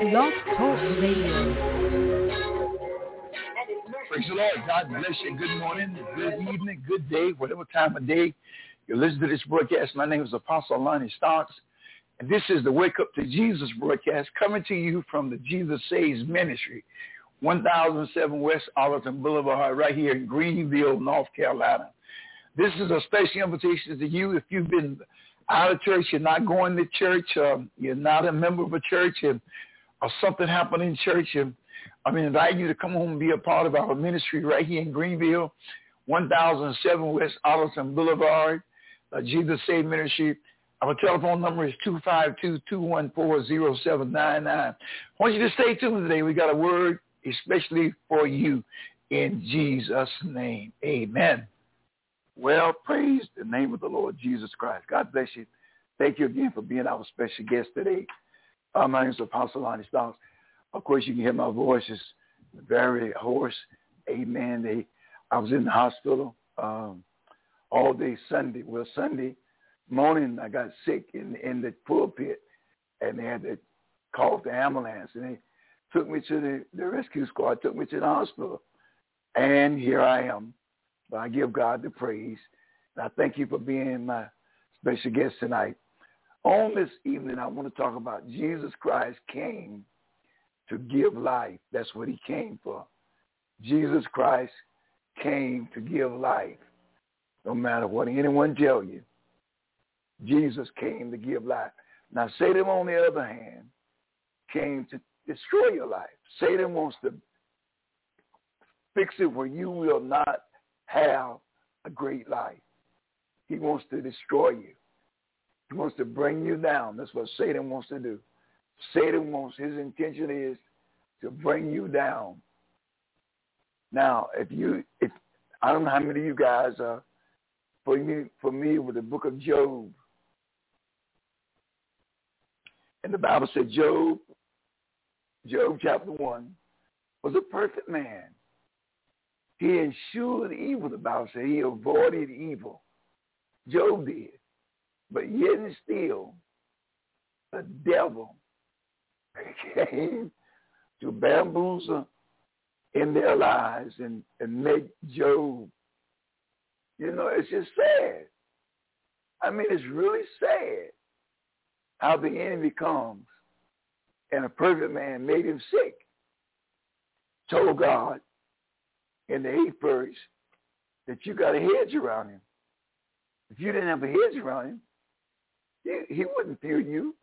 Blog Talk Radio. Praise the Lord. God bless you. Good morning, good evening, good day, whatever time of day you listen to this broadcast. My name is Apostle Lonnie Stocks, and this is the Wake Up to Jesus broadcast coming to you from the Jesus Saves Ministry, 1007 West Arlington Boulevard, right here in Greenville, North Carolina. This is a special invitation to you if you've been out of church, you're not going to church, um, you're not a member of a church, and, or something happened in church, and I mean, invite you to come home and be a part of our ministry right here in Greenville, 1007 West Arlington Boulevard, uh, Jesus Save Ministry. Our telephone number is 252-214-0799. I want you to stay tuned today. We got a word especially for you in Jesus' name. Amen. Well, praise the name of the Lord Jesus Christ. God bless you. Thank you again for being our special guest today. Uh, my name is Apostle Lonnie Stocks. Of course, you can hear my voice is very hoarse. Amen. They, I was in the hospital um, all day Sunday. Well, Sunday morning I got sick in in the pulpit, and they had to call the ambulance, and they took me to the, the rescue squad, took me to the hospital, and here I am. But I give God the praise. And I thank you for being my special guest tonight. On this evening, I want to talk about Jesus Christ came to give life. That's what he came for. Jesus Christ came to give life. No matter what anyone tell you, Jesus came to give life. Now Satan, on the other hand, came to destroy your life. Satan wants to fix it where you will not have a great life. He wants to destroy you. He wants to bring you down. That's what Satan wants to do. Satan wants, his intention is to bring you down. Now, if you, if I don't know how many of you guys are familiar, familiar with the book of Job. And the Bible said Job, Job chapter 1, was a perfect man. He ensured evil, the Bible said. He avoided evil. Job did. But yet and still, the devil came to bamboozle in their lives and, and make Job, you know, it's just sad. I mean, it's really sad how the enemy comes and a perfect man made him sick. Told God in the eighth verse that you got a hedge around him. If you didn't have a hedge around him, he, he wouldn't fear you.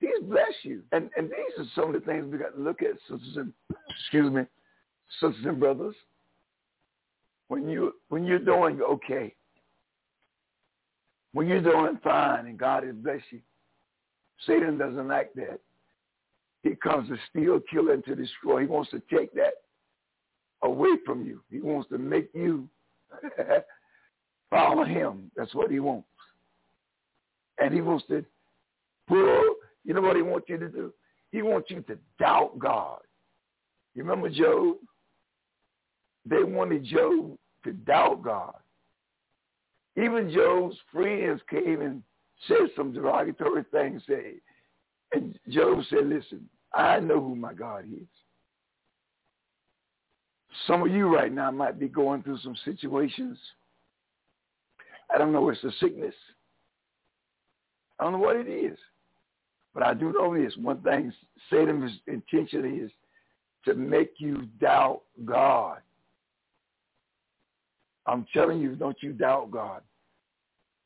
He's blessed you. And and these are some of the things we got to look at, sisters and excuse me, sisters and brothers. When you when you're doing okay, when you're doing fine and God has blessed you, Satan doesn't like that. He comes to steal, kill, and to destroy. He wants to take that away from you. He wants to make you follow him. That's what he wants. And he wants to pull you know what he wants you to do? He wants you to doubt God. You remember Job? They wanted Job to doubt God. Even Job's friends came and said some derogatory things. Say, and Job said, listen, I know who my God is. Some of you right now might be going through some situations. I don't know, it's a sickness. I don't know what it is. But I do know this. One thing Satan's intention is to make you doubt God. I'm telling you, don't you doubt God.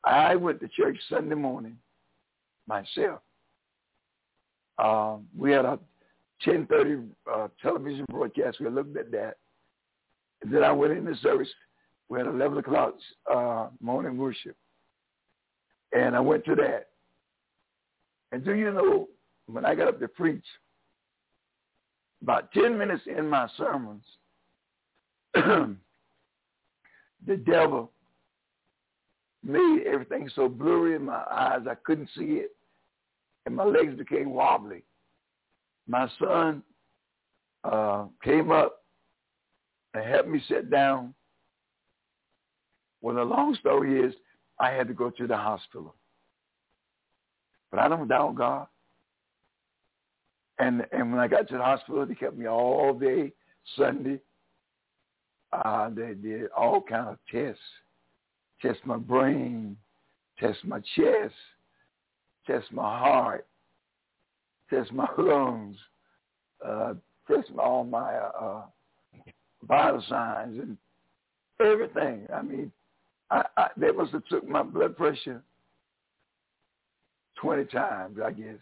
I went to church Sunday morning myself. Um, we had a 10:30 uh, television broadcast. We looked at that, and then I went into service. We had 11 o'clock uh, morning worship, and I went to that. And do you know when I got up to preach, about 10 minutes in my sermons, the devil made everything so blurry in my eyes I couldn't see it, and my legs became wobbly. My son uh, came up and helped me sit down. Well, the long story is I had to go to the hospital. But I don't doubt God. And and when I got to the hospital, they kept me all day Sunday. Uh, they did all kind of tests, test my brain, test my chest, test my heart, test my lungs, uh, test my, all my uh, uh, vital signs and everything. I mean, I, I, they must have took my blood pressure 20 times, I guess.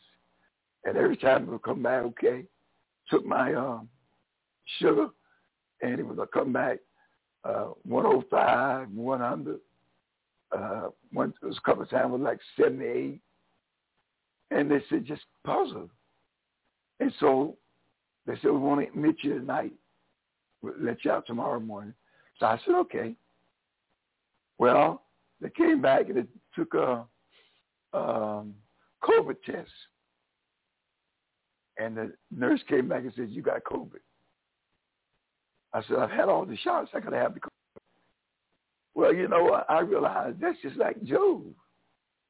And every time it would come back okay. Took my um, sugar, and it was would come back uh, 105, 100. Uh, one, it was a couple of times it was like 78. And they said, just puzzle. And so they said, we want to meet you tonight. We'll let you out tomorrow morning. So I said, okay. Well, they came back and it took a um, COVID test. And the nurse came back and said, you got COVID. I said, I've had all the shots. I could have the COVID. Well, you know, what? I realized that's just like Job.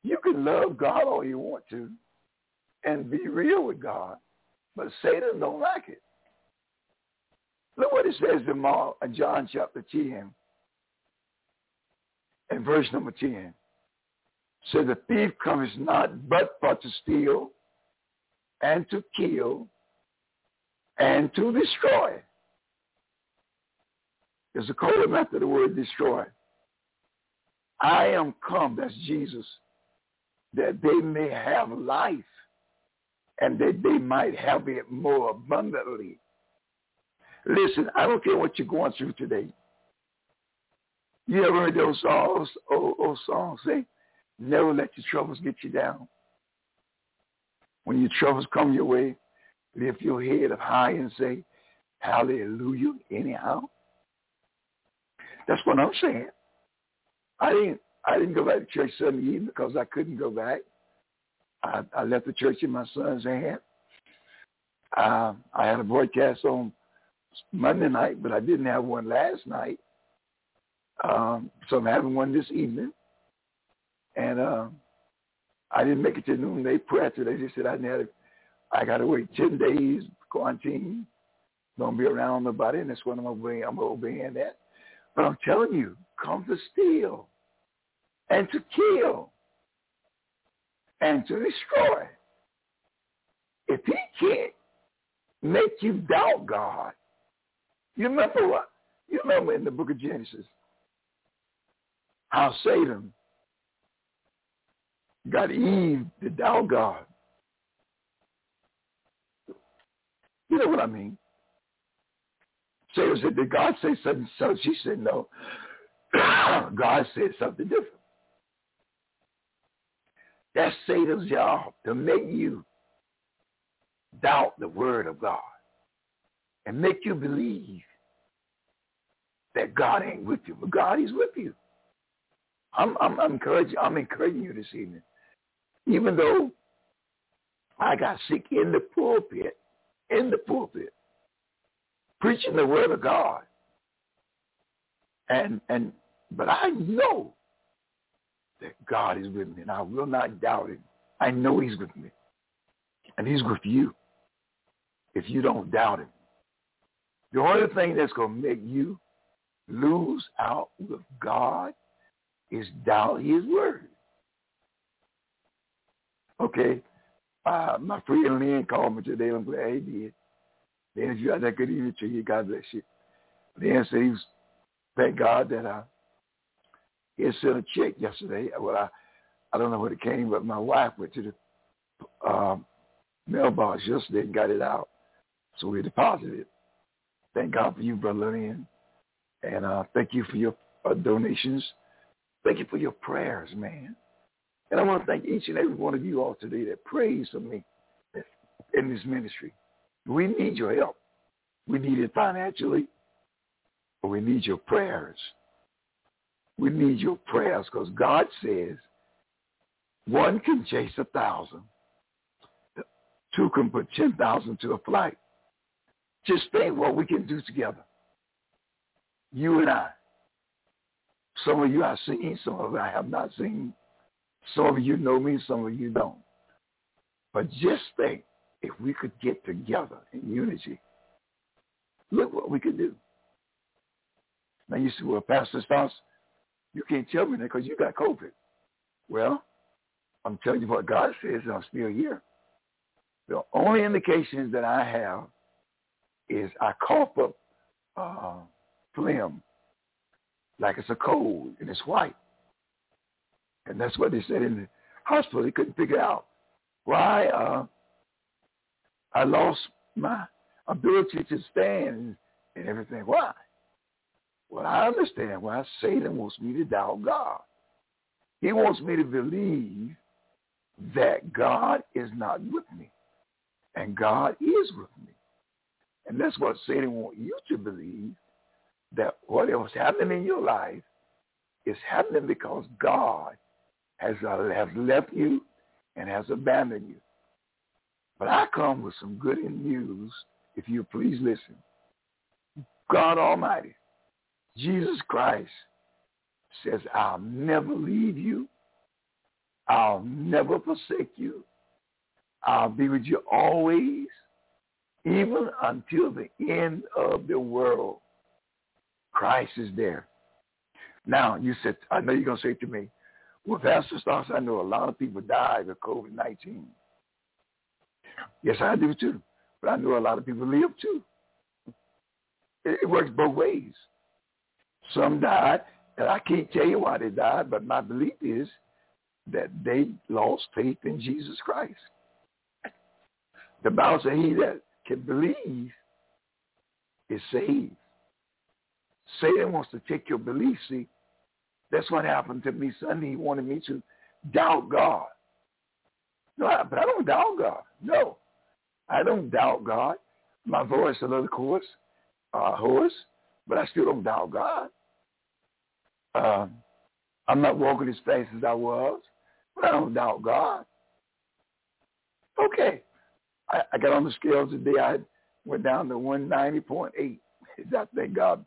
You can love God all you want to and be real with God, but Satan don't like it. Look what it says in John chapter 10 and verse number 10. So the thief comes not but for to steal and to kill and to destroy. There's a code after the word destroy. I am come, that's Jesus, that they may have life and that they might have it more abundantly. Listen, I don't care what you're going through today. You ever heard those songs, old, old songs say, never let your troubles get you down. When your troubles come your way, lift your head up high and say, hallelujah anyhow. That's what I'm saying. I didn't I didn't go back to church Sunday evening because I couldn't go back. I, I left the church in my son's hand. Uh, I had a broadcast on Monday night, but I didn't have one last night. Um, so I'm having one this evening. And uh, I didn't make it to noonday prayer today. They said I had I got to wait 10 days quarantine. Don't be around nobody, and that's what I'm obeying. I'm obeying that. But I'm telling you, come to steal and to kill and to destroy. If he can't make you doubt God, you remember what? You remember in the book of Genesis, how Satan got Eve to doubt God. You know what I mean? Satan said, did God say something? So she said, no. God said something different. That's Satan's job, to make you doubt the word of God and make you believe that God ain't with you, but God is with you. I'm, I'm, I'm encouraging, I'm encouraging you this evening. Even though I got sick in the pulpit, in the pulpit, preaching the word of God. And, and, but I know that God is with me and I will not doubt him. I know he's with me and he's with you if you don't doubt him. The only thing that's going to make you lose out with God is doubt his word. Okay. Uh, my friend Lynn called me today. I'm glad he did. Then you got that good evening to you. God bless you. Then said he was, thank God that uh, he sent a check yesterday. Well, I, I don't know where it came, but my wife went to the um, mailbox yesterday and got it out. So we deposited it. Thank God for you, Brother Lynn. And uh, thank you for your uh, donations. Thank you for your prayers, man. And I want to thank each and every one of you all today that prays for me, in this ministry. We need your help. We need it financially, but we need your prayers. We need your prayers because God says one can chase a thousand. Two can put 10,000 to a flight. Just think what we can do together. You and I. Some of you I've seen, some of you I have not seen. Some of you know me, some of you don't. But just think if we could get together in unity, look what we could do. Now you see, well, Pastor Stocks, you can't tell me that because you got COVID. Well, I'm telling you what God says, I'm still here. The only indications that I have is I cough up uh, phlegm like it's a cold and it's white. And that's what they said in the hospital. They couldn't figure out why uh, I lost my ability to stand and everything. Why? Well, I understand why Satan wants me to doubt God. He wants me to believe that God is not with me. And God is with me. And that's what Satan wants you to believe, that whatever's happening in your life is happening because God has, uh, has left you and has abandoned you. But I come with some good news, if you please listen. God Almighty, Jesus Christ says, I'll never leave you. I'll never forsake you. I'll be with you always, even until the end of the world. Christ is there. Now, you said, I know you're going to say to me, well, Pastor Stocks, I know a lot of people died of COVID-19. Yes, I do too. But I know a lot of people live too. It, it works both ways. Some died, and I can't tell you why they died, but my belief is that they lost faith in Jesus Christ. The Bible says he that can believe is saved. Satan wants to take your belief. See, that's what happened to me Sunday. He wanted me to doubt God. No, but I don't doubt God. No, I don't doubt God. My voice a little coarse, uh, hoarse, but I still don't doubt God. Uh, I'm not walking as fast as I was, but I don't doubt God. Okay. I, I got on the scales today. I went down to 190.8. I thank God.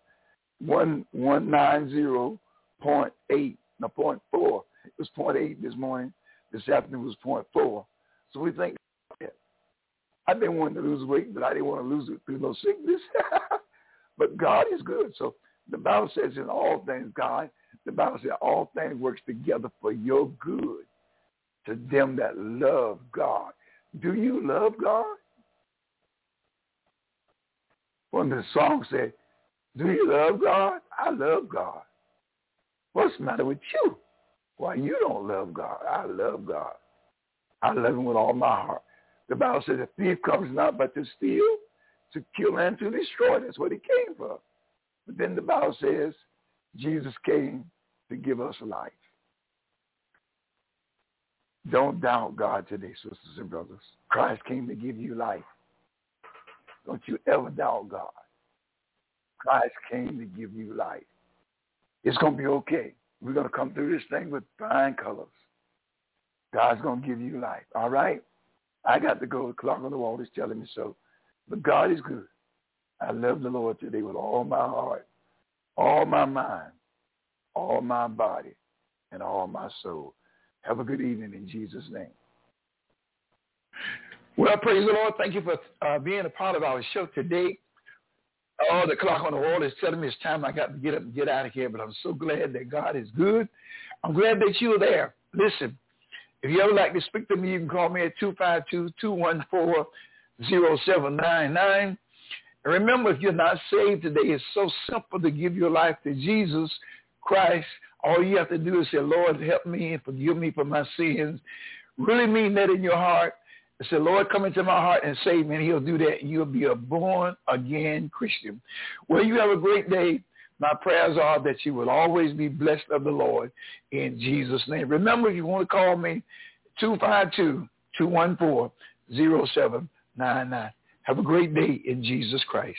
One one nine zero point eight, no point four. It was point eight this morning. This afternoon was point four. So we think I've been wanting to lose weight, but I didn't want to lose it through no sickness. but God is good. So the Bible says in all things, God, the Bible says all things works together for your good to them that love God. Do you love God? When the song said, do you love God? I love God. What's the matter with you? Why you don't love God? I love God. I love him with all my heart. The Bible says the thief comes not but to steal, to kill, and to destroy. That's what he came for. But then the Bible says Jesus came to give us life. Don't doubt God today, sisters and brothers. Christ came to give you life. Don't you ever doubt God. Christ came to give you life. It's going to be okay. We're going to come through this thing with fine colors. God's going to give you life. All right? I got to go. The clock on the wall is telling me so. But God is good. I love the Lord today with all my heart, all my mind, all my body, and all my soul. Have a good evening in Jesus' name. Well, praise the Lord. Thank you for uh, being a part of our show today. Oh, the clock on the wall is telling me it's time I got to get up and get out of here, but I'm so glad that God is good. I'm glad that you're there. Listen, if you ever like to speak to me, you can call me at 252-214-0799. And remember, if you're not saved today, it's so simple to give your life to Jesus Christ. All you have to do is say, Lord, help me and forgive me for my sins. Really mean that in your heart. And say, Lord, come into my heart and save me. And he'll do that. You'll be a born-again Christian. Well, you have a great day. My prayers are that you will always be blessed of the Lord in Jesus' name. Remember, if you want to call me, 252-214-0799. Have a great day in Jesus Christ.